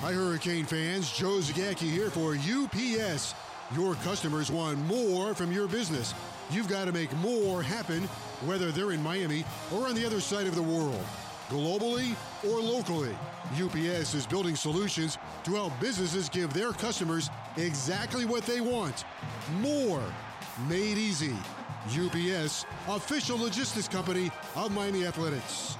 Hi, Hurricane fans. Joe Zagacki here for UPS. Your customers want more from your business. You've got to make more happen, whether they're in Miami or on the other side of the world, globally or locally. UPS is building solutions to help businesses give their customers exactly what they want more made easy. UPS, official logistics company of Miami Athletics.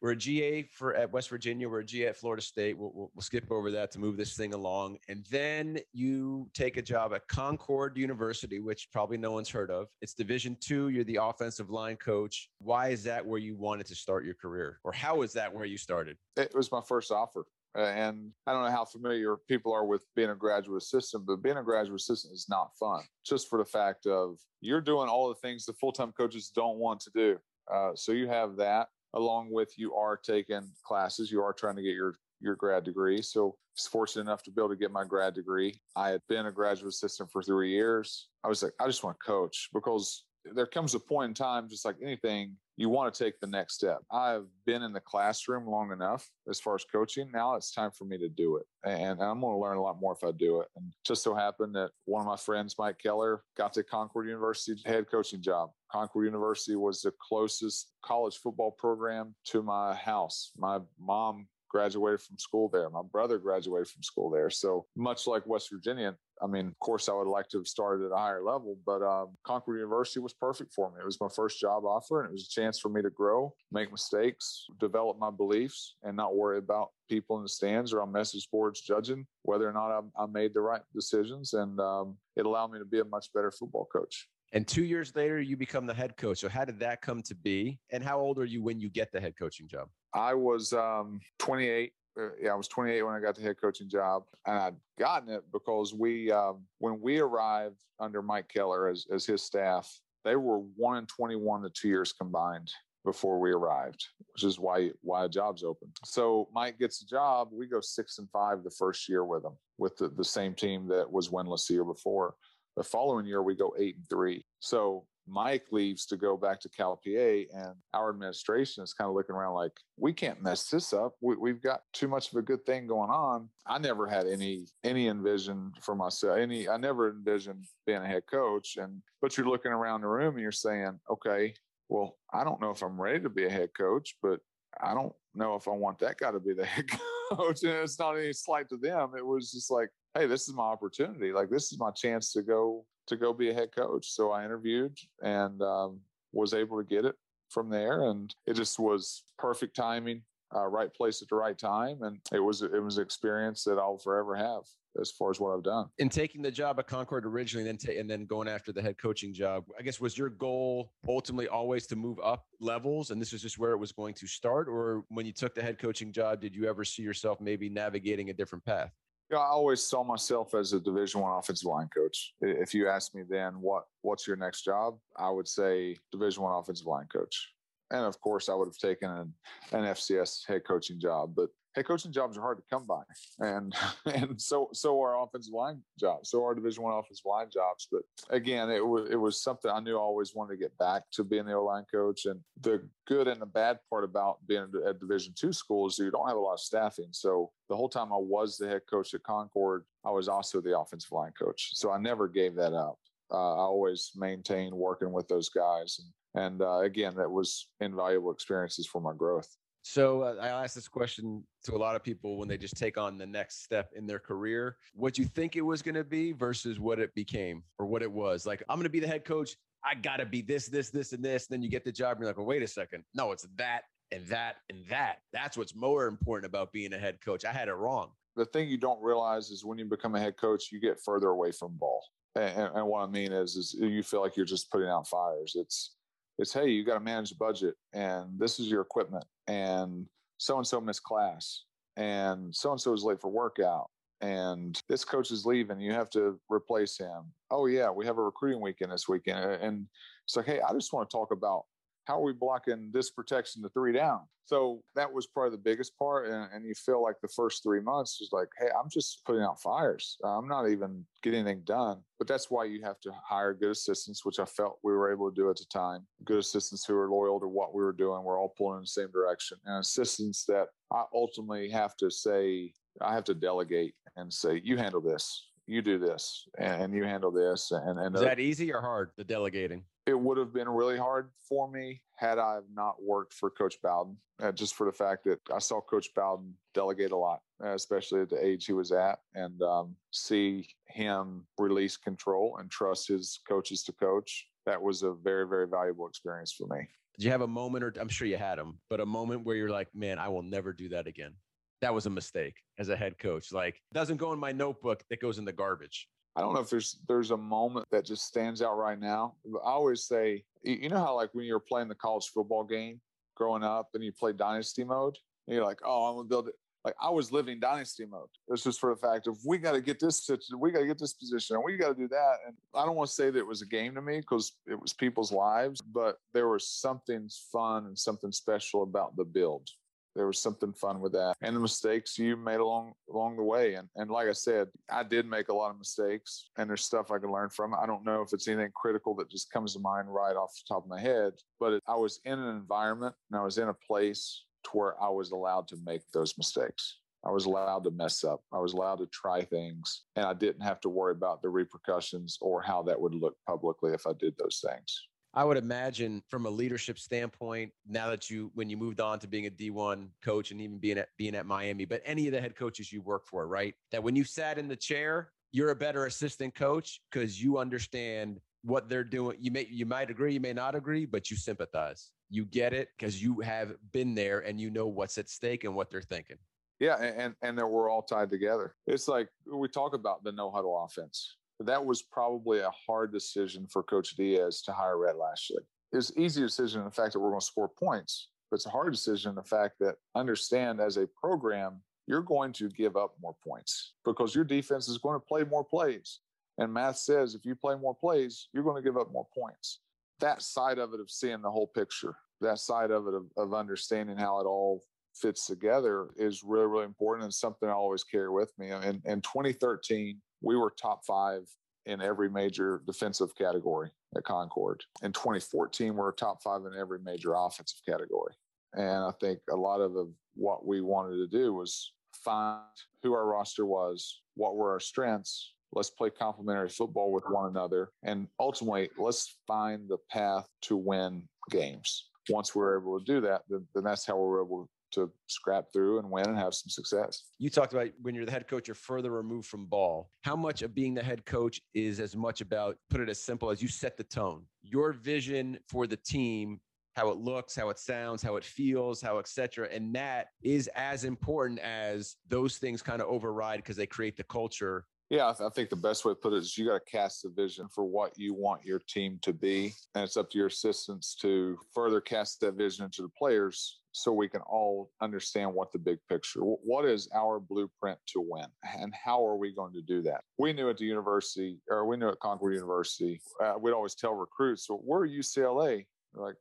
We're a GA for at West Virginia. We're a GA at Florida State. We'll, we'll, we'll, skip over that to move this thing along. And then you take a job at Concord University, which probably no one's heard of. It's Division two. You're the offensive line coach. Why is that where you wanted to start your career, or how is that where you started? It was my first offer. And I don't know how familiar people are with being a graduate assistant, but being a graduate assistant is not fun. Just for the fact of you're doing all the things the full time coaches don't want to do. Uh, so you have that along with you are taking classes, you are trying to get your your grad degree. So I was fortunate enough to be able to get my grad degree. I had been a graduate assistant for three years. I was like, I just want to coach because there comes a point in time, just like anything, you want to take the next step. I've been in the classroom long enough as far as coaching. Now it's time for me to do it. And I'm going to learn a lot more if I do it. And just so happened that one of my friends, Mike Keller, got the Concord University head coaching job. Concord University was the closest college football program to my house. My mom graduated from school there. My brother graduated from school there. So much like West Virginia, I mean, of course, I would like to have started at a higher level, but um, Concord University was perfect for me. It was my first job offer, and it was a chance for me to grow, make mistakes, develop my beliefs, and not worry about people in the stands or on message boards judging whether or not I, I made the right decisions. And um, it allowed me to be a much better football coach. And two years later, you become the head coach. So, how did that come to be? And how old are you when you get the head coaching job? I was um, 28 uh, yeah, I was 28 when I got the head coaching job, and I'd gotten it because we, um, when we arrived under Mike Keller as, as his staff, they were one and 21 the two years combined before we arrived, which is why why a job's open. So Mike gets a job. We go six and five the first year with him, with the, the same team that was winless the year before. The following year we go eight and three. So Mike leaves to go back to Cal PA, and our administration is kind of looking around like, we can't mess this up. We, have got too much of a good thing going on. I never had any any envision for myself. Any I never envisioned being a head coach. And but you're looking around the room and you're saying, okay, well, I don't know if I'm ready to be a head coach, but I don't know if I want that guy to be the head coach. And it's not any slight to them. It was just like, hey, this is my opportunity. Like this is my chance to go to go be a head coach. So I interviewed and um, was able to get it from there, and it just was perfect timing, uh, right place at the right time, and it was it was an experience that I'll forever have as far as what I've done. In taking the job at Concord originally, and then ta- and then going after the head coaching job, I guess was your goal ultimately always to move up levels, and this is just where it was going to start, or when you took the head coaching job, did you ever see yourself maybe navigating a different path? Yeah, I always saw myself as a Division One offensive line coach. If you ask me then what what's your next job, I would say Division One offensive line coach. And of course, I would have taken an, an FCS head coaching job. But head coaching jobs are hard to come by, and and so so are offensive line jobs, so are Division One offensive line jobs. But again, it was it was something I knew I always wanted to get back to being the O line coach. And the good and the bad part about being at Division Two schools, you don't have a lot of staffing. So the whole time I was the head coach at Concord, I was also the offensive line coach. So I never gave that up. Uh, I always maintained working with those guys. And, and uh, again, that was invaluable experiences for my growth. So uh, I ask this question to a lot of people when they just take on the next step in their career. What you think it was going to be versus what it became or what it was. Like, I'm going to be the head coach. I got to be this, this, this, and this. And then you get the job and you're like, well, wait a second. No, it's that and that and that. That's what's more important about being a head coach. I had it wrong. The thing you don't realize is when you become a head coach, you get further away from ball. And, and what I mean is, is you feel like you're just putting out fires. It's it's hey, you got to manage the budget, and this is your equipment, and so and so missed class, and so and so is late for workout, and this coach is leaving. You have to replace him. Oh yeah, we have a recruiting weekend this weekend, and it's like, hey, I just want to talk about how are we blocking this protection to three down? So that was probably the biggest part. And, and, you feel like the first three months was like, hey, I'm just putting out fires. I'm not even getting anything done. But that's why you have to hire good assistants, which I felt we were able to do at the time. Good assistants who are loyal to what we were doing. We're all pulling in the same direction. And assistants that I ultimately have to say, I have to delegate and say, you handle this, you do this, and you handle this. And, and is that easy or hard, the delegating? It would have been really hard for me had I not worked for Coach Bowden, uh, just for the fact that I saw Coach Bowden delegate a lot, uh, especially at the age he was at, and um, see him release control and trust his coaches to coach. That was a very, very valuable experience for me. Did you have a moment, or I'm sure you had them, but a moment where you're like, man, I will never do that again? That was a mistake as a head coach. Like, doesn't go in my notebook, that goes in the garbage. I don't know if there's there's a moment that just stands out right now. I always say, you know how like when you're playing the college football game growing up and you play dynasty mode, and you're like, oh, I'm gonna build it. Like I was living dynasty mode. It's just for the fact of we got to get this we got to get this position, and we got to do that. And I don't want to say that it was a game to me because it was people's lives, but there was something fun and something special about the build there was something fun with that and the mistakes you made along along the way and and like i said i did make a lot of mistakes and there's stuff i can learn from i don't know if it's anything critical that just comes to mind right off the top of my head but it, i was in an environment and i was in a place to where i was allowed to make those mistakes I was allowed to mess up. I was allowed to try things, and I didn't have to worry about the repercussions or how that would look publicly if I did those things. I would imagine from a leadership standpoint, now that you when you moved on to being a D1 coach and even being at being at Miami, but any of the head coaches you work for, right? That when you sat in the chair, you're a better assistant coach because you understand what they're doing. You may you might agree, you may not agree, but you sympathize. You get it because you have been there and you know what's at stake and what they're thinking. Yeah, and and that we're all tied together. It's like we talk about the no huddle offense that was probably a hard decision for Coach Diaz to hire Rhett Lashlee. It was an easy decision in the fact that we're going to score points, but it's a hard decision in the fact that understand as a program, you're going to give up more points because your defense is going to play more plays. And math says if you play more plays, you're going to give up more points. That side of it of seeing the whole picture, that side of it of, of understanding how it all fits together is really, really important and something I always carry with me. In, in 2013, we were top five in every major defensive category at Concord. In 2014, we we're top five in every major offensive category. And I think a lot of what we wanted to do was find who our roster was, what were our strengths. Let's play complementary football with one another. And ultimately, let's find the path to win games. Once we're able to do that, then, then that's how we're able to scrap through and win and have some success. You talked about when you're the head coach, you're further removed from ball. How much of being the head coach is as much about, put it as simple as you set the tone, your vision for the team, how it looks, how it sounds, how it feels, how etc. And that is as important as those things kind of override because they create the culture yeah, I, th- I, think the best way to put it is you got to cast the vision for what you want your team to be. And it's up to your assistants to further cast that vision into the players so we can all understand what the big picture what is our blueprint to win and how are we going to do that? We knew at the university or we knew at concord university uh, we'd always tell recruits so we're ucla They're like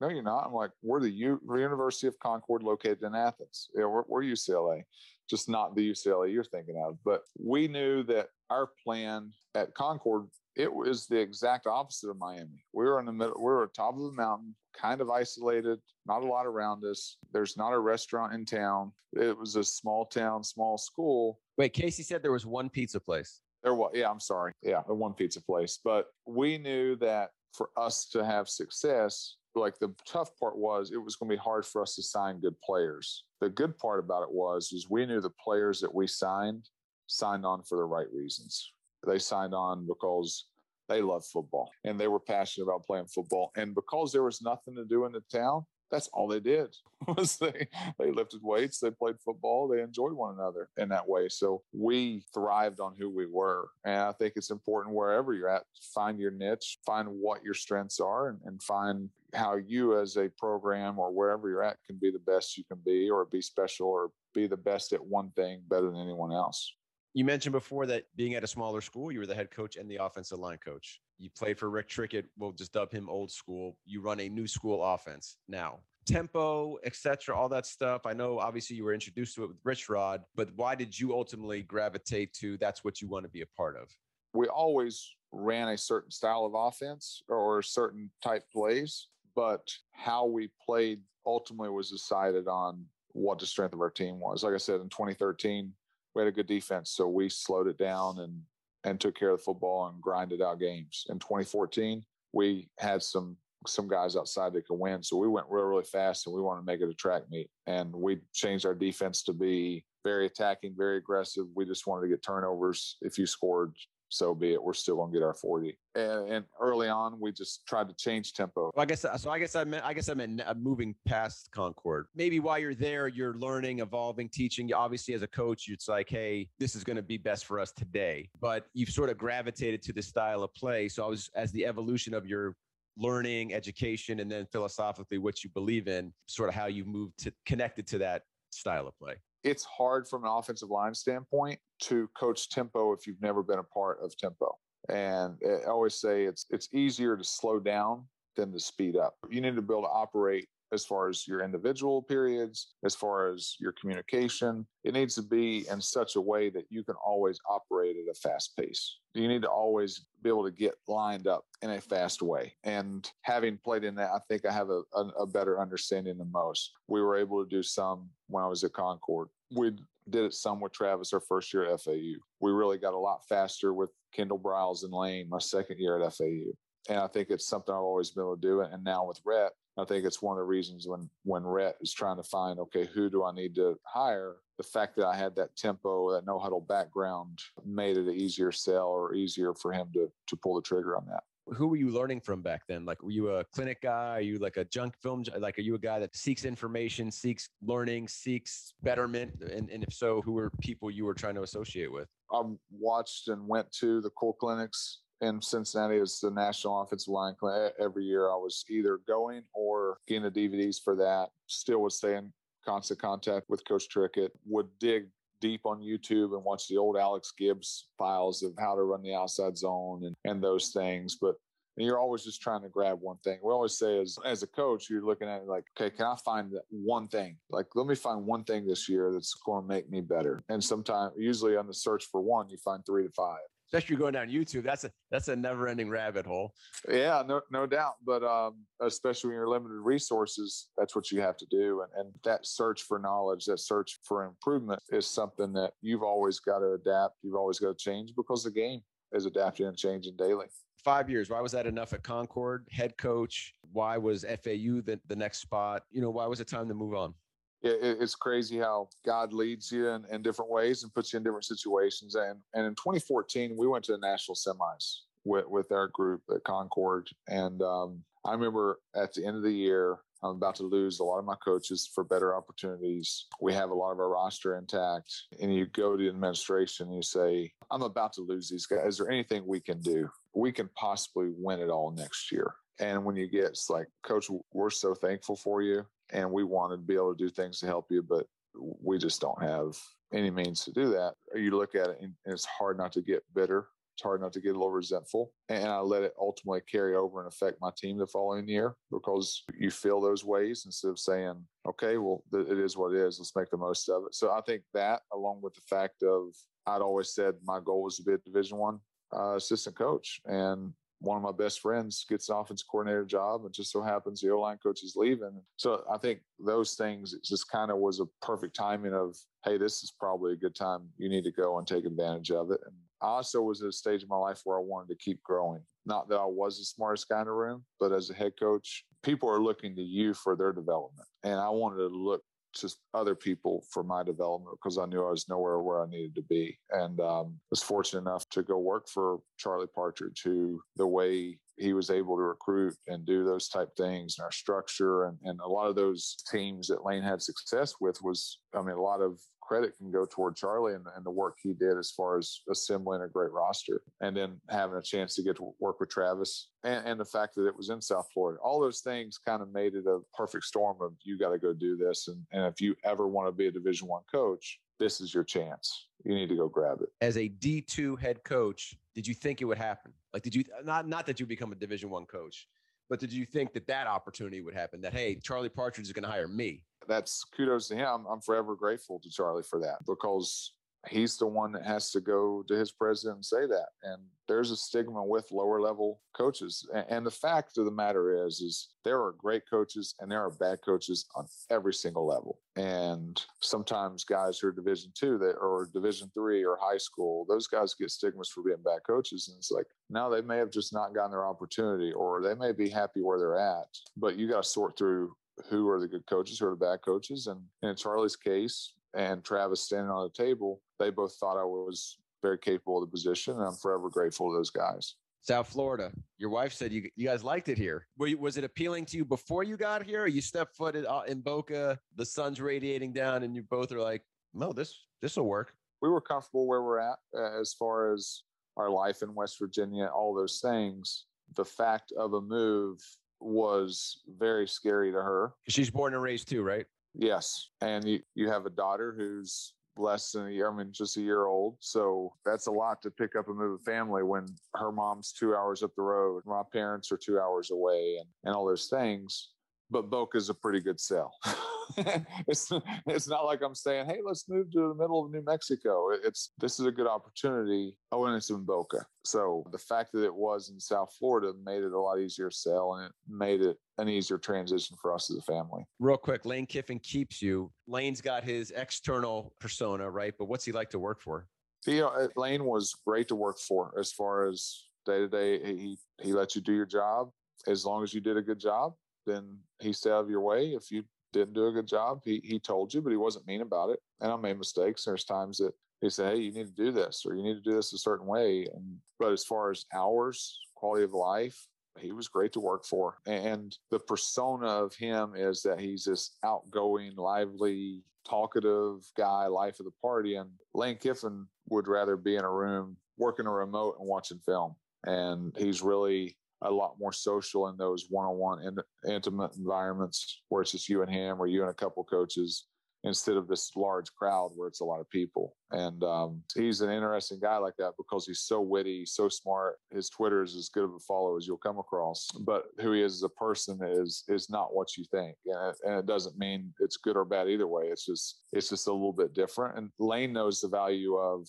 no you're not. I'm like we're the U- university of concord located in athens. Yeah we're, we're ucla just not the ucla you're thinking of but we knew that our plan at concord it was the exact opposite of miami we were in the middle we were at top of the mountain kind of isolated, not a lot around us. There's not a restaurant in town. It was a small town, small school. Wait, Casey said there was one pizza place. There was, yeah, I'm sorry. Yeah, one pizza place. But we knew that for us to have success, like the tough part was it was going to be hard for us to sign good players. The good part about it was is we knew the players that we signed signed on for the right reasons. They signed on because they love football and they were passionate about playing football. And because there was nothing to do in the town, that's all they did was they they lifted weights they played football they enjoyed one another in that way so we thrived on who we were and i think it's important wherever you're at find your niche find what your strengths are and, and find how you as a program or wherever you're at can be the best you can be or be special or be the best at one thing better than anyone else you mentioned before that being at a smaller school, you were the head coach and the offensive line coach. You played for Rick Trickett. We'll just dub him old school. You run a new school offense now. Tempo, etc., all that stuff. I know obviously you were introduced to it with Rich Rod, but why did you ultimately gravitate to that's what you want to be a part of? We always ran a certain style of offense or certain type plays, but how we played ultimately was decided on what the strength of our team was. Like I said, in 2013, we had a good defense, so we slowed it down and and took care of the football and grinded out games. In 2014, we had some some guys outside that could win, so we went real really fast and we wanted to make it a track meet. And we changed our defense to be very attacking, very aggressive. We just wanted to get turnovers. If you scored, so be it. We're still going to get our 40. And, and, early on, we just tried to change tempo. Well, I guess so. I guess I meant I guess I meant uh, moving past Concord. Maybe while you're there, you're learning, evolving, teaching. Obviously, as a coach, it's like, hey, this is going to be best for us today. But you've sort of gravitated to the style of play. So I was as the evolution of your learning, education, and then philosophically what you believe in, sort of how you moved to connected to that style of play it's hard from an offensive line standpoint to coach tempo if you've never been a part of tempo. And I always say it's it's easier to slow down than to speed up. You need to be able to operate as far as your individual periods, as far as your communication. It needs to be in such a way that you can always operate at a fast pace. You need to always be able to get lined up in a fast way. And having played in that, I think I have a, a, a better understanding than most. We were able to do some when I was at Concord. We did it some with Travis our first year at FAU. We really got a lot faster with Kendall Briles and Lane my second year at FAU. And I think it's something I've always been able to do. And now with Rhett, I think it's one of the reasons when when Rhett is trying to find, okay, who do I need to hire? The fact that I had that tempo, that no huddle background made it an easier sell or easier for him to to pull the trigger on that. Who were you learning from back then? Like, were you a clinic guy? Are you like a junk film? Like, are you a guy that seeks information, seeks learning, seeks betterment? And, and if so, who were people you were trying to associate with? I watched and went to the cool clinics in Cincinnati as the National Offensive Line Clinic. Every year I was either going or getting the DVDs for that. Still would stay in constant contact with Coach Trickett, would dig deep on YouTube and watch the old Alex Gibbs files of how to run the outside zone and, and those things. But you're always just trying to grab one thing. We always say as as a coach, you're looking at it like, okay, can I find that one thing? Like, let me find one thing this year that's going to make me better. And sometimes, usually on the search for one, you find three to five especially going down YouTube. That's a that's a never ending rabbit hole. Yeah, no no doubt. But um, especially when you're limited resources, that's what you have to do. And and that search for knowledge, that search for improvement, is something that you've always got to adapt. You've always got to change because the game is adapting and changing daily. Five years. Why was that enough at Concord? Head coach. Why was FAU the, the next spot? You know, why was it time to move on? It's crazy how God leads you in, in, different ways and puts you in different situations. And and in 2014, we went to the national semis with with our group at Concord. And um, I remember at the end of the year, I'm about to lose a lot of my coaches for better opportunities. We have a lot of our roster intact. And you go to the administration and you say, I'm about to lose these guys. Is there anything we can do? We can possibly win it all next year. And when you get like, Coach, we're so thankful for you and we wanted to be able to do things to help you, but we just don't have any means to do that. You look at it and it's hard not to get bitter. It's hard not to get a little resentful. And I let it ultimately carry over and affect my team the following year because you feel those ways instead of saying, okay, well, it is what it is. Let's make the most of it. So I think that, along with the fact of I'd always said my goal was to be a Division One uh, assistant coach, and one of my best friends gets an offense coordinator job and just so happens the O-line coach is leaving. So I think those things just kind of was a perfect timing of, hey, this is probably a good time. You need to go and take advantage of it. And I also was at a stage in my life where I wanted to keep growing. Not that I was the smartest guy in the room, but as a head coach, people are looking to you for their development. And I wanted to look just other people for my development because I knew I was nowhere where I needed to be. And um, was fortunate enough to go work for Charlie Partridge, who the way he was able to recruit and do those type things and our structure and, and a lot of those teams that Lane had success with was, I mean, a lot of credit can go toward Charlie and, and, the work he did as far as assembling a great roster and then having a chance to get to work with Travis and, and the fact that it was in South Florida. All those things kind of made it a perfect storm of you got to go do this. And, and if you ever want to be a division one coach, this is your chance. You need to go grab it. As a D2 head coach, did you think it would happen? Like, did you not, not that you become a division one coach, but did you think that that opportunity would happen? That hey, Charlie Partridge is going to hire me. That's kudos to him. I'm forever grateful to Charlie for that because he's the one that has to go to his president and say that. And there's a stigma with lower level coaches. And the fact of the matter is, is there are great coaches and there are bad coaches on every single level. And sometimes guys who are Division two that or Division three or high school, those guys get stigmas for being bad coaches, and it's like now they may have just not gotten their opportunity, or they may be happy where they're at, but you got to sort through who are the good coaches, who are the bad coaches, and in Charlie's case and Travis standing on the table, they both thought I was very capable of the position, and I'm forever grateful to those guys. South Florida. Your wife said you you guys liked it here. You, was it appealing to you before you got here? Or you step footed uh, in Boca, the sun's radiating down, and you both are like, "No, this this will work." We were comfortable where we're at uh, as far as our life in West Virginia, all those things. The fact of a move was very scary to her. She's born and raised too, right? Yes, and you, you have a daughter who's less than a year. I mean, just a year old. So that's a lot to pick up and move a family when her mom's two hours up the road, my parents are two hours away, and, and all those things. But Boca's a pretty good sell. it's it's not like I'm saying, hey, let's move to the middle of New Mexico. It's this is a good opportunity. Oh, and it's in Boca. So the fact that it was in South Florida made it a lot easier to sell, and it made it an easier transition for us as a family. Real quick, Lane Kiffin keeps you. Lane's got his external persona, right? But what's he like to work for? You know, uh, Lane was great to work for as far as day to day. He he let you do your job as long as you did a good job. Then he stayed out of your way. If you didn't do a good job. He he told you, but he wasn't mean about it. And I made mistakes. There's times that he said, "Hey, you need to do this, or you need to do this a certain way." And but as far as hours, quality of life, he was great to work for. And the persona of him is that he's this outgoing, lively, talkative guy, life of the party. And Lane Kiffin would rather be in a room working a remote and watching film. And he's really a lot more social in those one-on-one and intimate environments where it's just you and him or you and a couple coaches instead of this large crowd where it's a lot of people. And um, he's an interesting guy like that because he's so witty, so smart. His Twitter is as good of a follow as you'll come across. But who he is as a person is is not what you think, and it, and it doesn't mean it's good or bad either way. It's just it's just a little bit different. And Lane knows the value of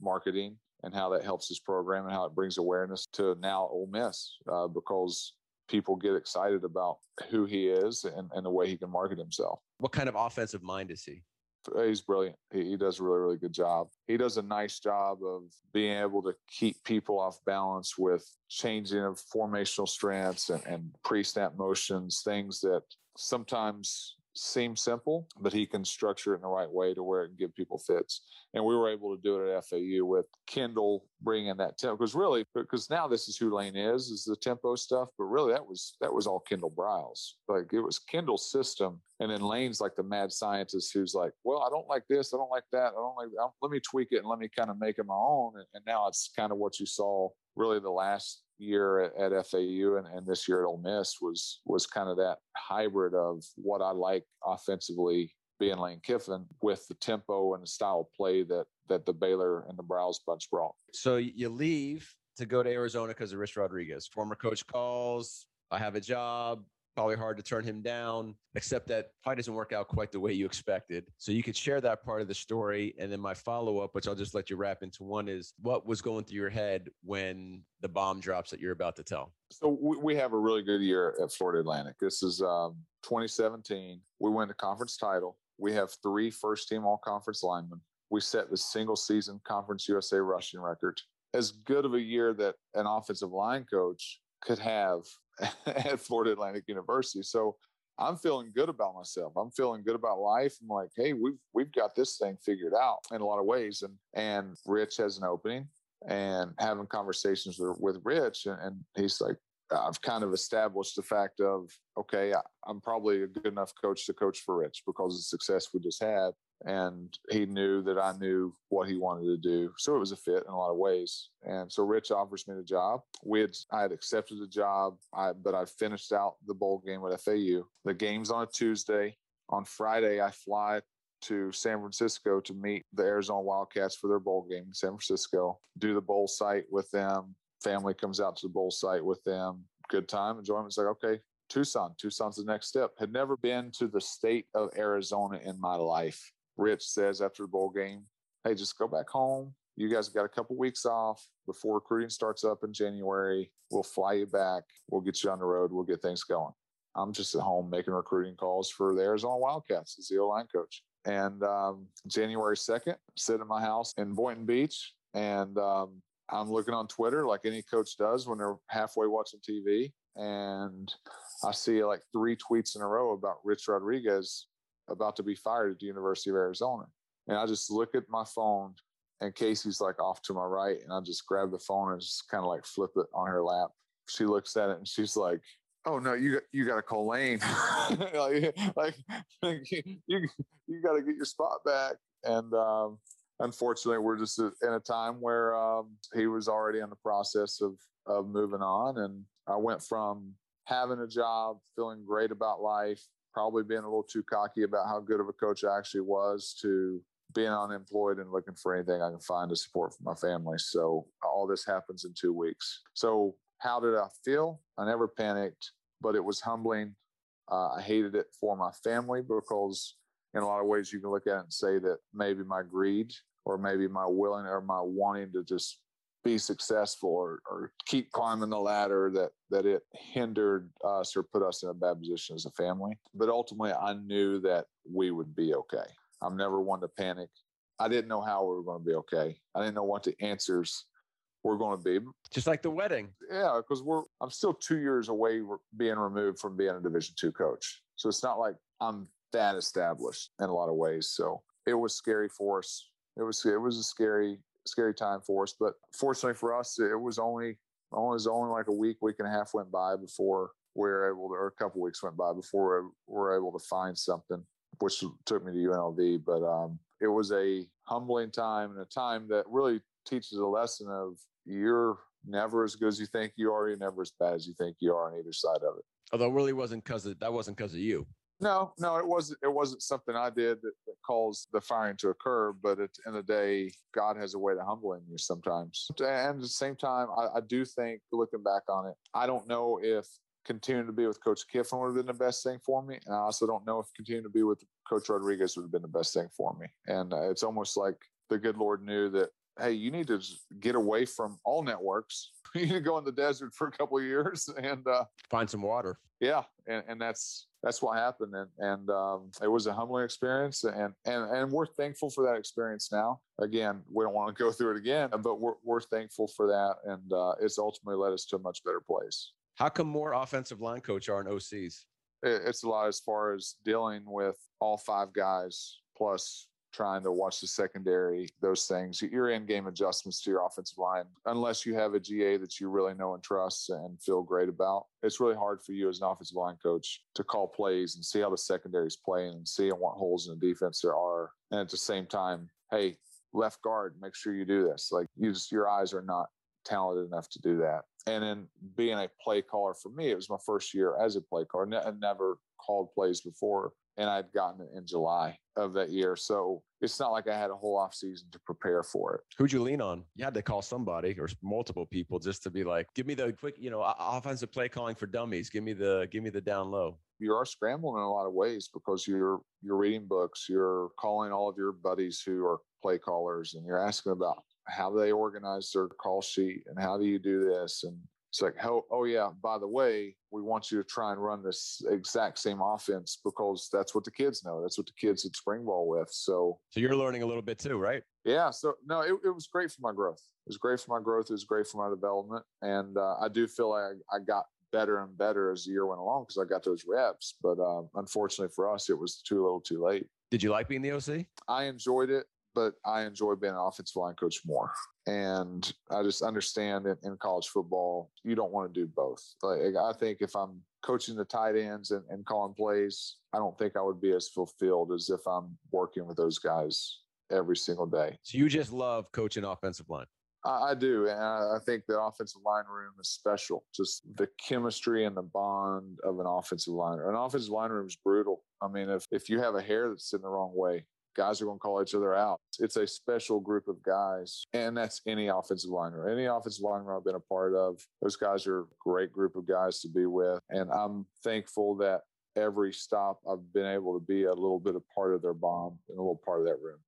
marketing and how that helps his program and how it brings awareness to now Ole Miss uh, because people get excited about who he is and, and the way he can market himself. What kind of offensive mind is he? He's brilliant. He, he does a really, really good job. He does a nice job of being able to keep people off balance with changing of formational strengths and, and pre snap motions, things that sometimes seem simple, but he can structure it in the right way to where it can give people fits. And we were able to do it at FAU with Kendall bringing that tempo. Because really, because now this is who Lane is, is the tempo stuff. But really, that was that was all Kendall Briles. Like it was Kendall's system, and then Lane's like the mad scientist who's like, well, I don't like this, I don't like that, I don't like. I'll, let me tweak it and let me kind of make it my own. And, and now it's kind of what you saw really the last year at, FAU and, and, this year at Ole Miss was was kind of that hybrid of what I like offensively being Lane Kiffin with the tempo and the style of play that that the Baylor and the Briles bunch brought. So you leave to go to Arizona because of Rich Rodriguez. Former coach calls, I have a job probably hard to turn him down, except that probably doesn't work out quite the way you expected. So you could share that part of the story. And then my follow up, which I'll just let you wrap into one, is what was going through your head when the bomb drops that you're about to tell? So we have a really good year at Florida Atlantic. This is um, 2017. We win the conference title. We have three first team all conference linemen. We set the single season Conference USA rushing record. As good of a year that an offensive line coach could have at Florida Atlantic University. So I'm feeling good about myself. I'm feeling good about life. I'm like, hey, we've we've got this thing figured out in a lot of ways. And and Rich has an opening and having conversations with, with Rich and, and he's like, I've kind of established the fact of okay, I, am probably a good enough coach to coach for Rich because of the success we just had, and he knew that I knew what he wanted to do, so it was a fit in a lot of ways. And so Rich offers me the job. We had I had accepted the job, I, but I finished out the bowl game with FAU. The game's on a Tuesday. On Friday, I fly to San Francisco to meet the Arizona Wildcats for their bowl game in San Francisco. Do the bowl site with them, family comes out to the bowl site with them. Good time, enjoyment. It's like, okay, Tucson. Tucson's the next step. Had never been to the state of Arizona in my life. Rich says after the bowl game, hey, just go back home. You guys got a couple weeks off before recruiting starts up in January. We'll fly you back. We'll get you on the road. We'll get things going. I'm just at home making recruiting calls for the Arizona Wildcats as the O line coach. And um, January 2nd, sit in my house in Boynton Beach. And um, I'm looking on Twitter like any coach does when they're halfway watching TV. And I see like three tweets in a row about Rich Rodriguez about to be fired at the University of Arizona. And I just look at my phone and Casey's like off to my right. And I just grab the phone and just kind of like flip it on her lap. She looks at it and she's like, oh no, you you got to call Lane. like, like you you got to get your spot back. And um, unfortunately, we're just in a time where um, he was already in the process of of moving on, and I went from having a job, feeling great about life, probably being a little too cocky about how good of a coach I actually was, to being unemployed and looking for anything I can find to support for my family. So all this happens in two weeks. So how did I feel? I never panicked, but it was humbling. Uh, I hated it for my family because, in a lot of ways, you can look at it and say that maybe my greed or maybe my willing or my wanting to just be successful or, or keep climbing the ladder that that it hindered us or put us in a bad position as a family. But ultimately, I knew that we would be okay. I'm never one to panic. I didn't know how we were going to be okay. I didn't know what the answers we're going to be. Just like the wedding. Yeah, because we're I'm still two years away being removed from being a Division two coach. So it's not like I'm that established in a lot of ways. So it was scary for us. It was it was a scary scary time for us. But fortunately for us, it was only only was only like a week, week and a half went by before we were able to, or a couple weeks went by before we were able to find something, which took me to UNLV. But um, it was a humbling time and a time that really teaches a lesson of you're never as good as you think you are. You're never as bad as you think you are on either side of it. Although it really wasn't because that wasn't because of you. No, no, it wasn't. It wasn't something I did that, that, caused the firing to occur. But at the end of the day, God has a way to humbling you sometimes. And at the same time, I, I do think, looking back on it, I don't know if continuing to be with Coach Kiffin would have been the best thing for me, and I also don't know if continuing to be with Coach Rodriguez would have been the best thing for me. And uh, it's almost like the good Lord knew that hey, you need to get away from all networks. you need to go in the desert for a couple of years and uh, find some water. Yeah, and, and that's that's what happened, and and um, it was a humbling experience, and and and we're thankful for that experience now. Again, we don't want to go through it again, but we're we're thankful for that, and uh, it's ultimately led us to a much better place. How come more offensive line coach are in OCs? It's a lot as far as dealing with all five guys plus trying to watch the secondary, those things, your end game adjustments to your offensive line, unless you have a GA that you really know and trust and feel great about, it's really hard for you as an offensive line coach to call plays and see how the secondary is playing and see what holes in the defense there are. And at the same time, hey, left guard, make sure you do this. Like you just, your eyes are not talented enough to do that. And then being a play caller for me, it was my first year as a play caller. I never called plays before and I'd gotten it in July of that year. So it's not like I had a whole off season to prepare for it. Who'd you lean on? You had to call somebody or multiple people just to be like, give me the quick, you know, offensive play calling for dummies. Give me the, give me the down low. You are scrambling in a lot of ways because you're you're reading books, you're calling all of your buddies who are play callers, and you're asking about how they organize their call sheet and how do you do this and it's like, oh, oh yeah, by the way, we want you to try and run this exact same offense because that's what the kids know. That's what the kids at spring ball with. So, so you're learning a little bit too, right? Yeah. So no, it, it was great for my growth. It was great for my growth. It was great for my development. And uh, I do feel like I, I, got better and better as the year went along because I got those reps. But uh, unfortunately for us, it was too little too late. Did you like being the OC? I enjoyed it but I enjoy being an offensive line coach more. And I just understand in, in college football, you don't want to do both. Like I think if I'm coaching the tight ends and, and calling plays, I don't think I would be as fulfilled as if I'm working with those guys every single day. So you just love coaching offensive line. I, I do, and I, I think the offensive line room is special. Just the chemistry and the bond of an offensive line. An offensive line room is brutal. I mean, if if you have a hair that's in the wrong way, guys are going to call each other out. It's a special group of guys, and that's any offensive liner. Any offensive liner I've been a part of, those guys are a great group of guys to be with. And I'm thankful that every stop I've been able to be a little bit of part of their bomb and a little part of that room.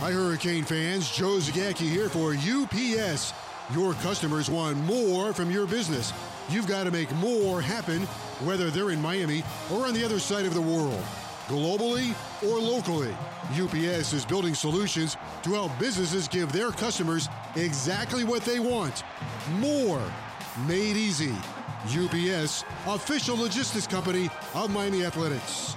Hi, Hurricane fans. Joe Zagacki here for UPS. Your customers want more from your business. You've got to make more happen, whether they're in Miami or on the other side of the world. Globally or locally. UPS is building solutions to help businesses give their customers exactly what they want more made easy. UPS, official logistics company of Miami Athletics.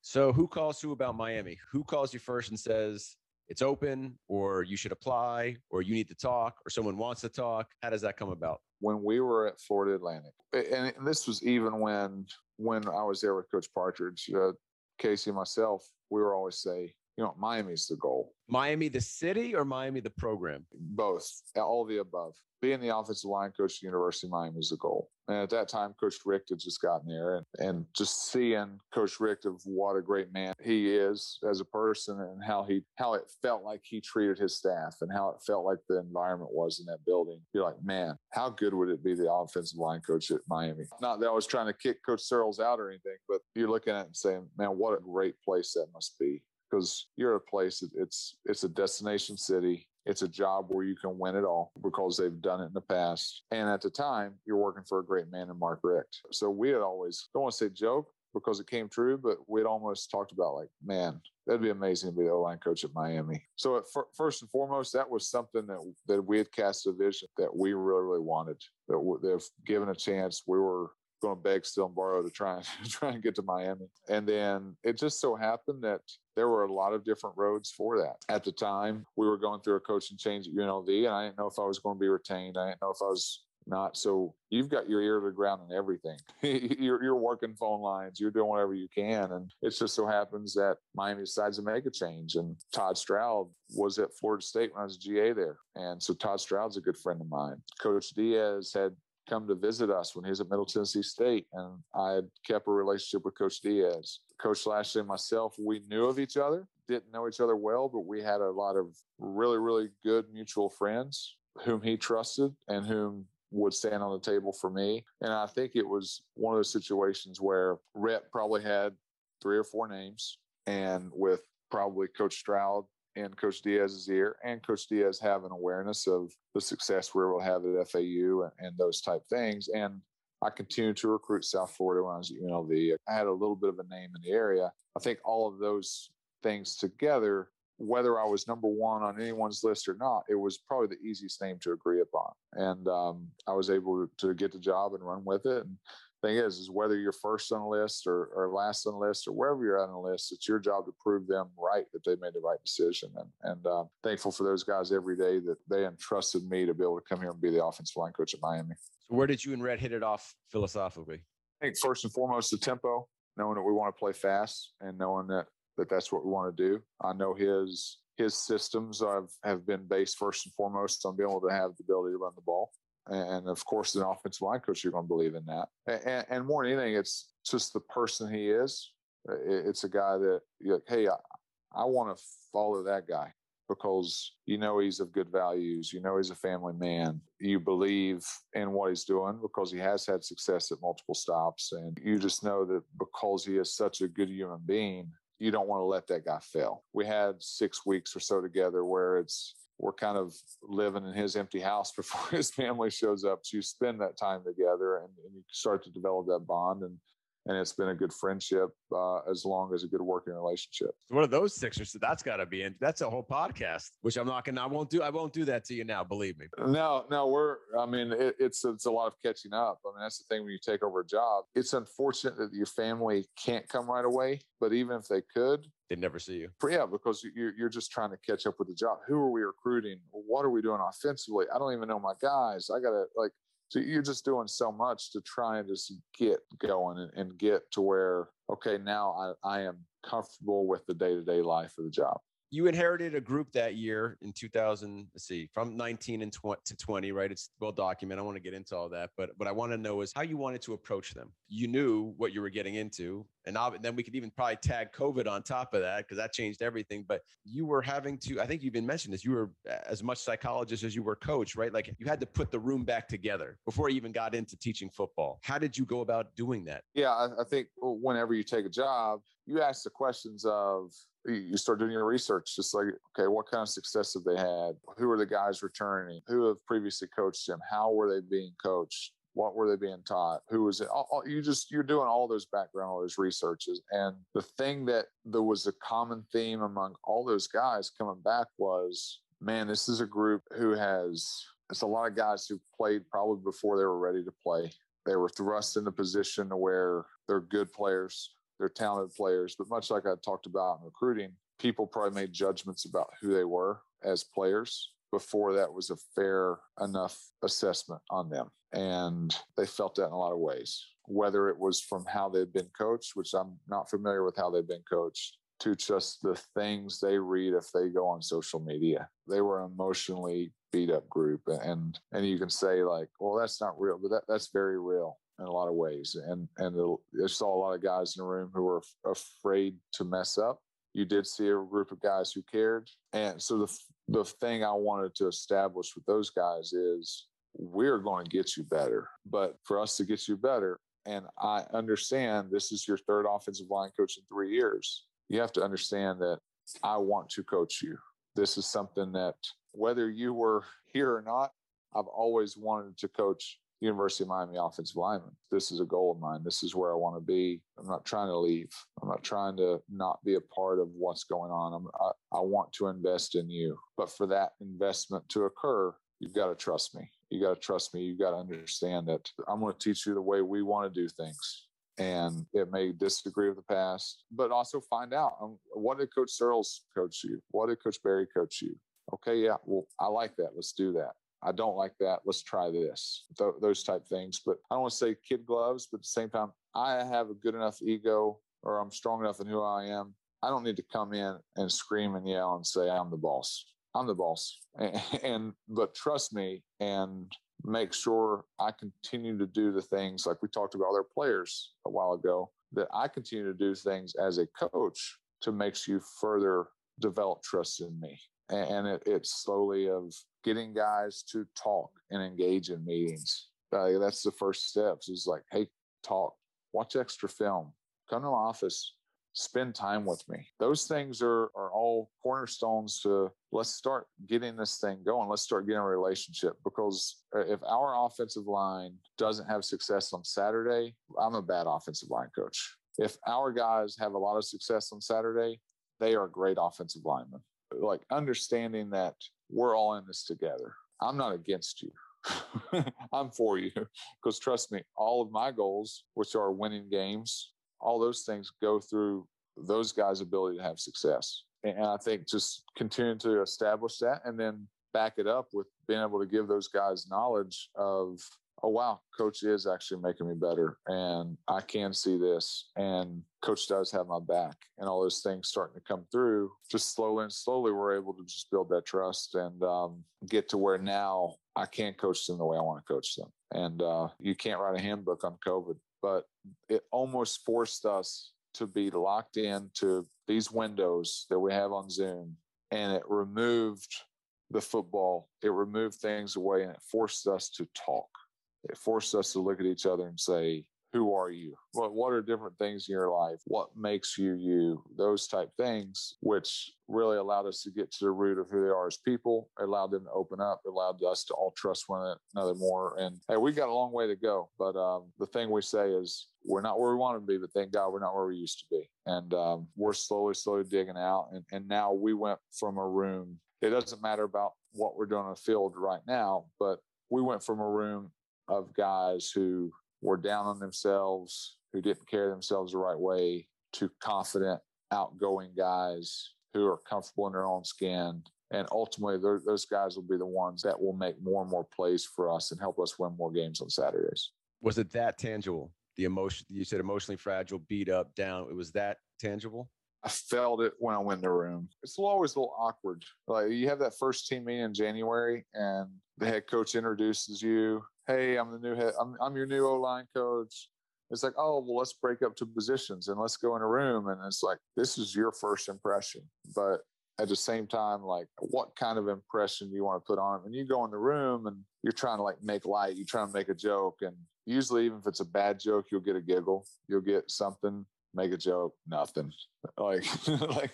So, who calls who about Miami? Who calls you first and says it's open, or you should apply, or you need to talk, or someone wants to talk? How does that come about? When we were at Florida Atlantic, and this was even when when I was there with Coach Partridge, uh, Casey, and myself, we were always say, you know, Miami's the goal. Miami, the city, or Miami, the program? Both, all the above. Being the offensive line coach at the University of Miami is the goal. And at that time, Coach Richt had just gotten there, and, and just seeing Coach Richt of what a great man he is as a person, and how he how it felt like he treated his staff, and how it felt like the environment was in that building. You're like, man, how good would it be the offensive line coach at Miami? Not that I was trying to kick Coach Searels out or anything, but you're looking at it and saying, man, what a great place that must be because you're a place it's it's a destination city it's a job where you can win it all because they've done it in the past. And at the time you're working for a great man in mark richt. So we had always don't want to say joke because it came true but we'd almost talked about like man that'd be amazing to be the O line coach at miami. So at f- first and foremost that was something that that we had cast a vision that we really really wanted that they've given a chance we were going to beg, steal, and borrow to try and try and get to Miami. And then it just so happened that there were a lot of different roads for that. At the time, we were going through a coaching change at UNLV, and I didn't know if I was going to be retained. I didn't know if I was not. So you've got your ear to the ground and everything. you're, you're working phone lines. You're doing whatever you can. And it just so happens that Miami decides to make a change. And Todd Stroud was at Florida State when I was GA there. And so Todd Stroud's a good friend of mine. Coach Diaz had come to visit us when he was at Middle Tennessee State, and I had kept a relationship with Coach Diaz. Coach Lashlee and myself, we knew of each other, didn't know each other well, but we had a lot of really, really good mutual friends whom he trusted and whom would stand on the table for me. And I think it was one of those situations where Rhett probably had three or four names, and with probably Coach Stroud in Coach Diaz's ear and Coach Diaz have an awareness of the success we will have at FAU and, and, those type things. And I continued to recruit South Florida when I was at UNLV. I had a little bit of a name in the area. I think all of those things together, whether I was number one on anyone's list or not, it was probably the easiest name to agree upon. And um, I was able to, to, get the job and run with it. And thing is, is whether you're first on the list or, or last on the list or wherever you're at on the list, it's your job to prove them right that they made the right decision. And, and uh, thankful for those guys every day that they entrusted me to be able to come here and be the offensive line coach at Miami. So where did you and Rhett hit it off philosophically? I think first and foremost, the tempo, knowing that we want to play fast and knowing that, that that's what we want to do. I know his his systems have, have been based first and foremost on being able to have the ability to run the ball. And of course, an offensive line coach, you're going to believe in that. And, and more than anything, it's just the person he is. Uh, it's a guy that like, hey, I, I want to follow that guy because you know he's of good values. You know he's a family man. You believe in what he's doing because he has had success at multiple stops. And you just know that because he is such a good human being, you don't want to let that guy fail. We had six weeks or so together where it's we're kind of living in his empty house before his family shows up. So you spend that time together and, and you start to develop that bond. And and it's been a good friendship uh, as long as a good working relationship. One of those Sixers, so that's got to be in. That's a whole podcast, which I'm not gonna. I won't do. I won't do that to you now. Believe me. No, no, we're. I mean, it, it's it's a lot of catching up. I mean, that's the thing when you take over a job. It's unfortunate that your family can't come right away, but even if they could, they never see you. Yeah, because you're you're just trying to catch up with the job. Who are we recruiting? What are we doing offensively? I don't even know my guys. I gotta like so you're just doing so much to try and just get going and, and get to where, okay, now I, I am comfortable with the day to day life of the job you inherited a group that year in 2000 let's see from 19 and 20 to 20 right? It's well documented i want to get into all that but what i want to know is how you wanted to approach them. You knew what you were getting into and then we could even probably tag covid on top of that because that changed everything but you were having to i think you've been mentioned this you were as much psychologist as you were coach right? Like you had to put the room back together before you even got into teaching football. How did you go about doing that? Yeah I think whenever you take a job you ask the questions of you start doing your research just like okay what kind of success have they had who are the guys returning who have previously coached them how were they being coached What were they being taught? Who was it? All, all, you just you're doing all those background, all those researches, and the thing that there was a common theme among all those guys coming back was, man, this is a group who has. It's a lot of guys who played probably before they were ready to play. They were thrust in a position where they're good players, they're talented players, but much like I talked about in recruiting, people probably made judgments about who they were as players before that was a fair enough assessment on them. And they felt that in a lot of ways, whether it was from how they've been coached, which I'm not familiar with how they've been coached, to just the things they read if they go on social media. They were an emotionally beat up group. And and you can say like, well, that's not real, but that, that's very real in a lot of ways. And and I saw a lot of guys in the room who were afraid to mess up. You did see a group of guys who cared, and so the the thing I wanted to establish with those guys is we're going to get you better. But for us to get you better, and I understand this is your third offensive line coach in three years, you have to understand that I want to coach you. This is something that, whether you were here or not, I've always wanted to coach University of Miami offensive lineman. This is a goal of mine. This is where I want to be. I'm not trying to leave. I'm not trying to not be a part of what's going on. I'm, I, I want to invest in you. But for that investment to occur, you've got to trust me. You got to trust me. You got to understand that I'm going to teach you the way we want to do things. And it may disagree with the past, but also find out um, what did Coach Searels coach you? What did Coach Barry coach you? Okay, yeah, well, I like that. Let's do that. I don't like that. Let's try this. Th- those type things. But I don't want to say kid gloves, but at the same time, I have a good enough ego or I'm strong enough in who I am. I don't need to come in and scream and yell and say I'm the boss. I'm the boss. And, and but trust me and make sure I continue to do the things like we talked about other players a while ago that I continue to do things as a coach to make you further develop trust in me and it, it's slowly of getting guys to talk and engage in meetings. Uh, that's the first steps. Is like, hey, talk, watch extra film, come to my office, spend time with me. Those things are are all cornerstones to let's start getting this thing going. Let's start getting a relationship because uh, if our offensive line doesn't have success on Saturday, I'm a bad offensive line coach. If our guys have a lot of success on Saturday, they are great offensive linemen like understanding that we're all in this together. I'm not against you. I'm for you because trust me, all of my goals, which are winning games, all those things go through those guys' ability to have success. And I think just continuing to establish that and then back it up with being able to give those guys knowledge of oh wow. Coach is actually making me better and i can see this and coach does have my back and all those things starting to come through just slowly and slowly we're able to just build that trust and um, get to where now i can coach them the way i want to coach them. And uh, you can't write a handbook on covid but it almost forced us to be locked into these windows that we have on zoom and it removed the football. It removed things away and it forced us to talk it forced us to look at each other and say, who are you? What what are different things in your life? What makes you you? Those type things, which really allowed us to get to the root of who they are as people, it allowed them to open up, it allowed us to all trust one another more. And hey, we got a long way to go. But um, the thing we say is we're not where we want to be, but thank God we're not where we used to be. And um, we're slowly, slowly digging out. And, and now we went from a room. It doesn't matter about what we're doing on the field right now, but we went from a room of guys who were down on themselves, who didn't carry themselves the right way, to confident, outgoing guys who are comfortable in their own skin. And ultimately, those guys will be the ones that will make more and more plays for us and help us win more games on Saturdays. Was it that tangible? The emotion you said emotionally fragile, beat up, down. It was that tangible. I felt it when I went in the room. It's always a little awkward. Like you have that first team meeting in January, and the head coach introduces you. Hey, I'm the new head. I'm, I'm your new O line coach. It's like, oh, well, let's break up to positions and let's go in a room. And it's like, this is your first impression. But at the same time, like, what kind of impression do you want to put on? And you go in the room and you're trying to like make light, you're trying to make a joke. And usually, even if it's a bad joke, you'll get a giggle, you'll get something make a joke, nothing. Like, like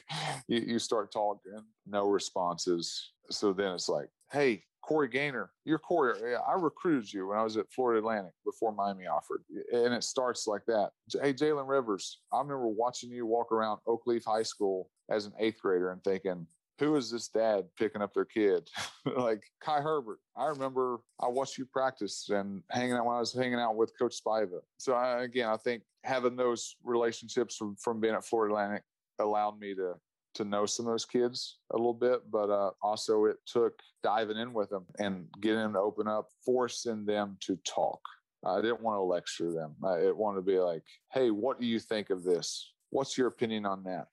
you, you start talking, no responses. So then it's like, hey, Corey Gaynor, you're Corey. I recruited you when I was at Florida Atlantic before Miami offered. And it starts like that. Hey, Jalen Rivers, I remember watching you walk around Oakleaf High School as an eighth grader and thinking, who is this dad picking up their kid? like Kai Herbert. I remember I watched you practice and hanging out when I was hanging out with Coach Spiva. So I, again, I think having those relationships from, from being at Florida Atlantic allowed me to to know some of those kids a little bit, but uh, also it took diving in with them and getting them to open up, forcing them to talk. I didn't want to lecture them. I wanted to be like, hey, what do you think of this? What's your opinion on that?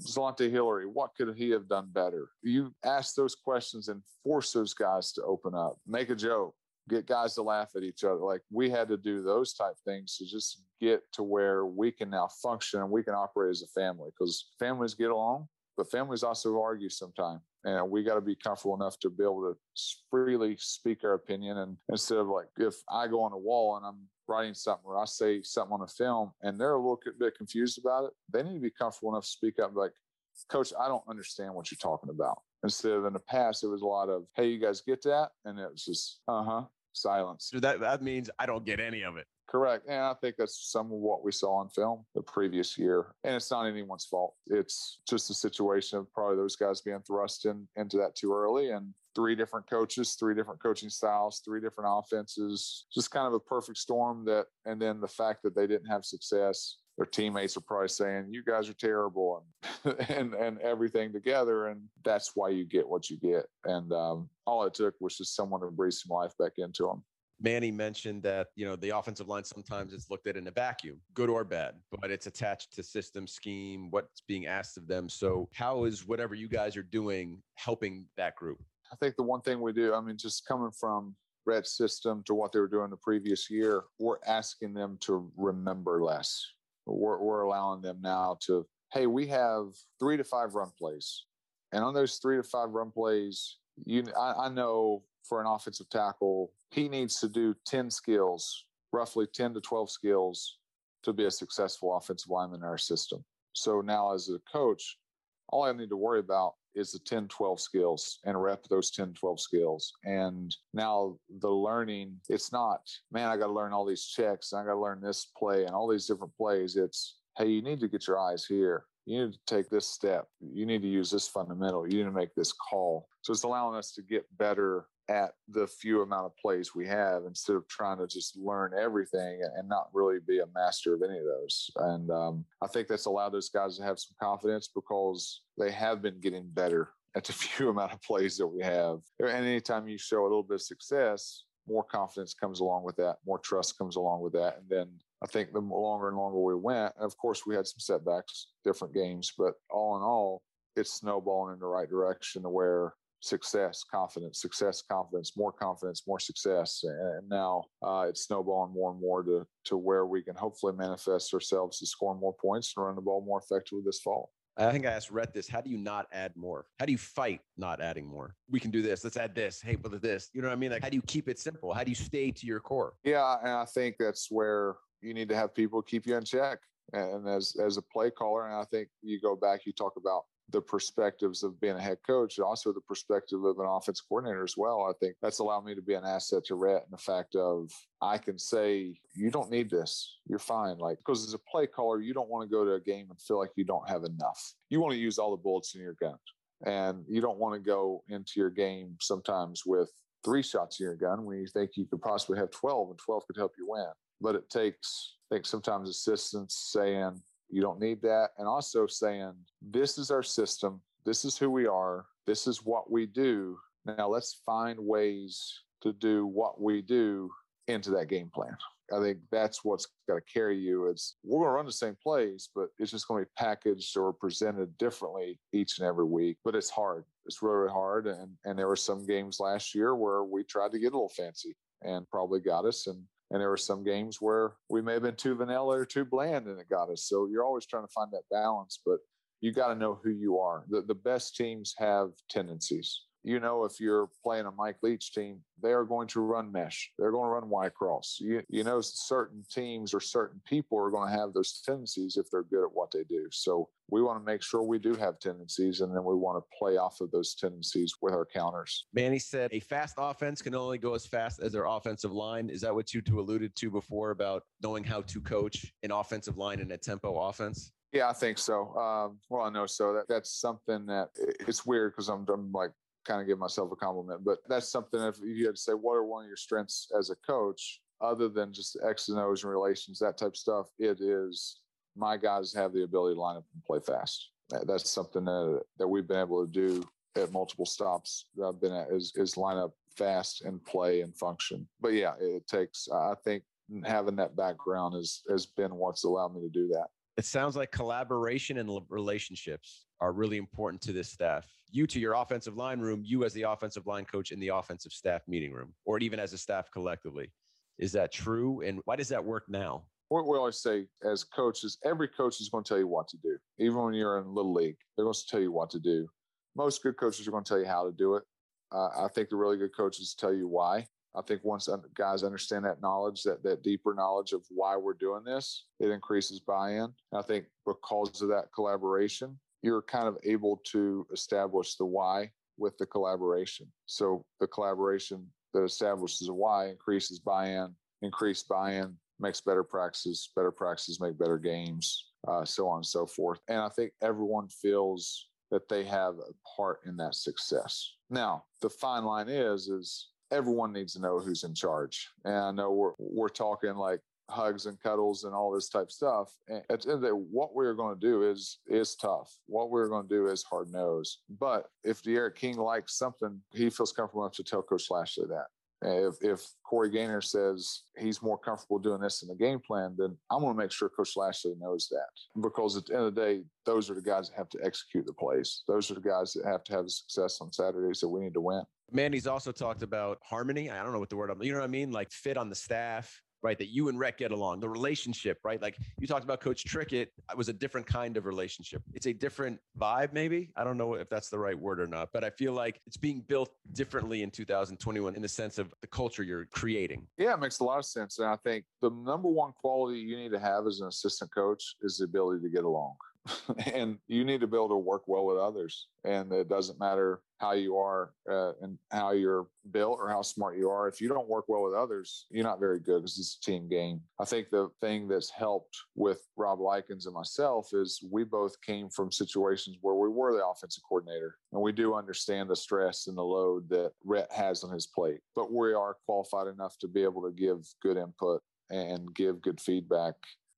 Zalon'tae Hillery, what could he have done better? You ask those questions and force those guys to open up, make a joke, get guys to laugh at each other. Like we had to do those type things to just get to where we can now function and we can operate as a family because families get along, but families also argue sometimes. And we got to be comfortable enough to be able to freely speak our opinion. And instead of like, if I go on a wall and I'm writing something or I say something on a film and they're a little bit confused about it, they need to be comfortable enough to speak up like, Coach, I don't understand what you're talking about. Instead of in the past, it was a lot of, hey, you guys get that? And it was just, uh huh, silence. That, that means I don't get any of it. Correct. And I think that's some of what we saw on film the previous year. And it's not anyone's fault. It's just a situation of probably those guys being thrust in into that too early and three different coaches, three different coaching styles, three different offenses, just kind of a perfect storm that and then the fact that they didn't have success their teammates are probably saying you guys are terrible and and and everything together and that's why you get what you get and um, all it took was just someone to breathe some life back into them Manny mentioned that, you know, the offensive line sometimes it's looked at in a vacuum, good or bad, mm-hmm. but it's attached to system scheme, what's being asked of them. So, how is whatever you guys are doing helping that group? I think the one thing we do, I mean, just coming from red system to what they were doing the previous year, we're asking them to remember less. We're, we're allowing them now to, hey, we have three to five run plays. And on those three to five run plays, you, I, I know for an offensive tackle, he needs to do 10 skills, roughly 10 to 12 skills to be a successful offensive lineman in our system. So now, as a coach, all I need to worry about is the 10, 12 skills and rep those 10, 12 skills. And now the learning, it's not, man, I got to learn all these checks and I got to learn this play and all these different plays. It's, hey, you need to get your eyes here. You need to take this step. You need to use this fundamental. You need to make this call. So it's allowing us to get better at the few amount of plays we have instead of trying to just learn everything and not really be a master of any of those. And um, I think that's allowed those guys to have some confidence because they have been getting better at the few amount of plays that we have. And anytime you show a little bit of success, more confidence comes along with that, more trust comes along with that. And then I think the longer and longer we went, and of course, we had some setbacks, different games, but all in all, it's snowballing in the right direction to where success, confidence, success, confidence, more confidence, more success. And now uh, it's snowballing more and more to, to where we can hopefully manifest ourselves to score more points and run the ball more effectively this fall. I think I asked Rhett this. How do you not add more? How do you fight not adding more? We can do this. Let's add this. Hey, but this. You know what I mean? Like, how do you keep it simple? How do you stay to your core? Yeah, and I think that's where you need to have people keep you in check. And as as a play caller, and I think you go back, you talk about the perspectives of being a head coach, and also the perspective of an offense coordinator as well. I think that's allowed me to be an asset to Rhett and the fact of I can say, you don't need this. You're fine. Like, because as a play caller, you don't want to go to a game and feel like you don't have enough. You want to use all the bullets in your gun. And you don't want to go into your game sometimes with three shots in your gun when you think you could possibly have 12 and 12 could help you win. But it takes, I think sometimes assistants saying, you don't need that. And also saying, this is our system. This is who we are. This is what we do. Now let's find ways to do what we do into that game plan. I think that's what's got to carry you. It's we're going to run the same plays, but it's just going to be packaged or presented differently each and every week. But it's hard. It's really hard. And and there were some games last year where we tried to get a little fancy and probably got us. And and there were some games where we may have been too vanilla or too bland and it got us. So you're always trying to find that balance, but you got to know who you are. The, the best teams have tendencies. You know, if you're playing a Mike Leach team, they are going to run mesh. They're going to run Y cross. You, you know, certain teams or certain people are going to have those tendencies if they're good at what they do. So we want to make sure we do have tendencies and then we want to play off of those tendencies with our counters. Manny said a fast offense can only go as fast as their offensive line. Is that what you two alluded to before about knowing how to coach an offensive line in a tempo offense? Yeah, I think so. Um, well, I know so. That that's something that it's weird because I'm, I'm like kind of give myself a compliment, but that's something. If you had to say, what are one of your strengths as a coach, other than just X and O's and relations, that type of stuff, it is my guys have the ability to line up and play fast. That's something that that we've been able to do at multiple stops that I've been at is is line up fast and play and function. But yeah, it takes. I think having that background has has been what's allowed me to do that it sounds like collaboration and relationships are really important to this staff. You to your offensive line room, you as the offensive line coach in the offensive staff meeting room, or even as a staff collectively. Is that true? And why does that work now? What we always say as coaches, every coach is going to tell you what to do. Even when you're in little league, they're going to tell you what to do. Most good coaches are going to tell you how to do it. Uh, I think the really good coaches tell you why. I think once guys understand that knowledge, that that deeper knowledge of why we're doing this, it increases buy-in. I think because of that collaboration, you're kind of able to establish the why with the collaboration. So the collaboration that establishes a why increases buy-in, increased buy-in makes better practices, better practices make better games, uh, so on and so forth. And I think everyone feels that they have a part in that success. Now, the fine line is, is everyone needs to know who's in charge. And I know we're we're talking like hugs and cuddles and all this type stuff. And at the end of the day, what we're going to do is is tough. What we're going to do is hard nosed. But if D'Eriq King likes something, he feels comfortable enough to tell Coach Lashlee that. If, if Corey Gaynor says he's more comfortable doing this in the game plan, then I'm going to make sure Coach Lashlee knows that. Because at the end of the day, those are the guys that have to execute the plays. Those are the guys that have to have success on Saturdays that we need to win. Manny's also talked about harmony. I don't know what the word I'm, you know what I mean? Like fit on the staff, right? That you and Rhett get along, the relationship, right? Like you talked about Coach Trickett, was a different kind of relationship. It's a different vibe, maybe. I don't know if that's the right word or not, but I feel like it's being built differently in 2021 in the sense of the culture you're creating. Yeah, it makes a lot of sense. And I think the number one quality you need to have as an assistant coach is the ability to get along. and you need to be able to work well with others. And it doesn't matter how you are uh, and how you're built or how smart you are. If you don't work well with others, you're not very good because it's a team game. I think the thing that's helped with Rob Likens and myself is we both came from situations where we were the offensive coordinator and we do understand the stress and the load that Rhett has on his plate. But we are qualified enough to be able to give good input and give good feedback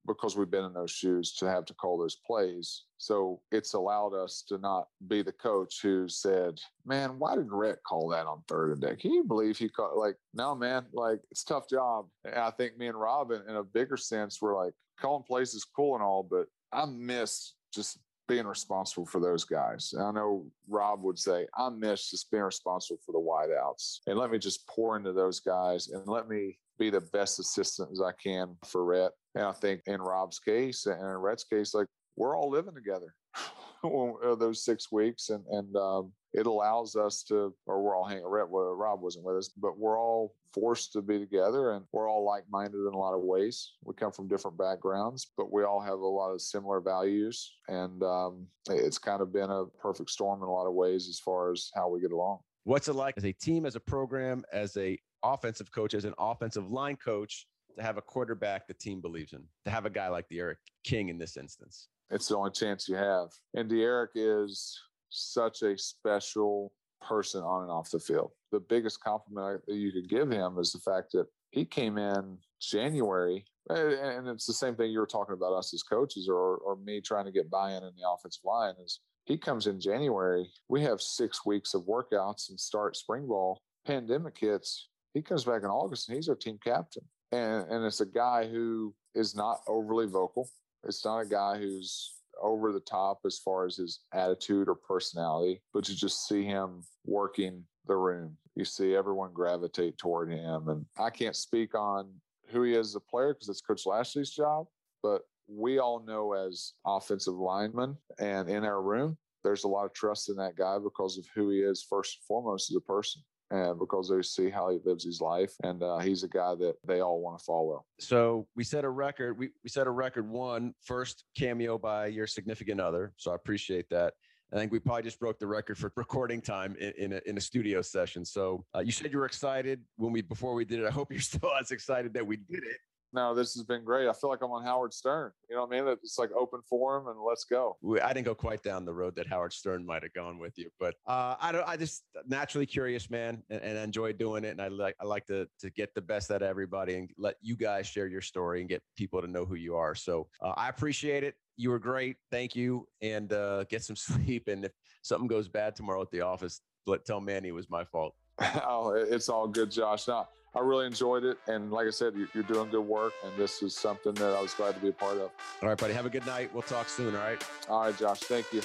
because we've been in those shoes to have to call those plays. So it's allowed us to not be the coach who said, Man, why did Rhett call that on third and deck? Can you believe he called like, no, man, like it's tough job. And I think me and Robin in a bigger sense, we're like, calling plays is cool and all, but I miss just being responsible for those guys. And I know Rob would say, I miss just being responsible for the wideouts. And let me just pour into those guys and let me be the best assistant as I can for Rhett. And I think in Rob's case and in Rhett's case, like we're all living together uh, those six weeks, and and um, it allows us to, or we're all hanging. Rhett, well, Rob wasn't with us, but we're all forced to be together, and we're all like-minded in a lot of ways. We come from different backgrounds, but we all have a lot of similar values, and um, it's kind of been a perfect storm in a lot of ways as far as how we get along. What's it like as a team, as a program, as a offensive coach, as an offensive line coach, to have a quarterback the team believes in, to have a guy like D'Eriq King in this instance? It's the only chance you have. And D'Eriq is such a special person on and off the field. The biggest compliment you could give him is the fact that he came in January, and it's the same thing you were talking about us as coaches or, or me trying to get buy-in in the offensive line is he comes in January. We have six weeks of workouts and start spring ball. Pandemic hits. He comes back in August and he's our team captain. And, and it's a guy who is not overly vocal. It's not a guy who's over the top as far as his attitude or personality, but you just see him working the room. You see everyone gravitate toward him. And I can't speak on who he is as a player because it's Coach Lashlee's job, but we all know as offensive linemen and in our room there's a lot of trust in that guy because of who he is first and foremost as a person and because they see how he lives his life. And uh, he's a guy that they all want to follow. So we set a record. We, we set a record one first cameo by your significant other. So I appreciate that. I think we probably just broke the record for recording time in, in, a, in a studio session. So uh, you said you were excited when we before we did it. I hope you're still as excited that we did it no, this has been great. I feel like I'm on Howard Stern. You know what I mean? It's like open forum and let's go. I didn't go quite down the road that Howard Stern might have gone with you, but uh, I don't. I just naturally curious, man, and, and enjoy doing it. And I like I like to to get the best out of everybody and let you guys share your story and get people to know who you are. So uh, I appreciate it. You were great. Thank you, and uh, get some sleep. And if something goes bad tomorrow at the office, let tell Manny it was my fault. oh, it's all good, Josh. No, I really enjoyed it. And like I said, you're doing good work. And this is something that I was glad to be a part of. All right, buddy. Have a good night. We'll talk soon. All right. All right, Josh. Thank you.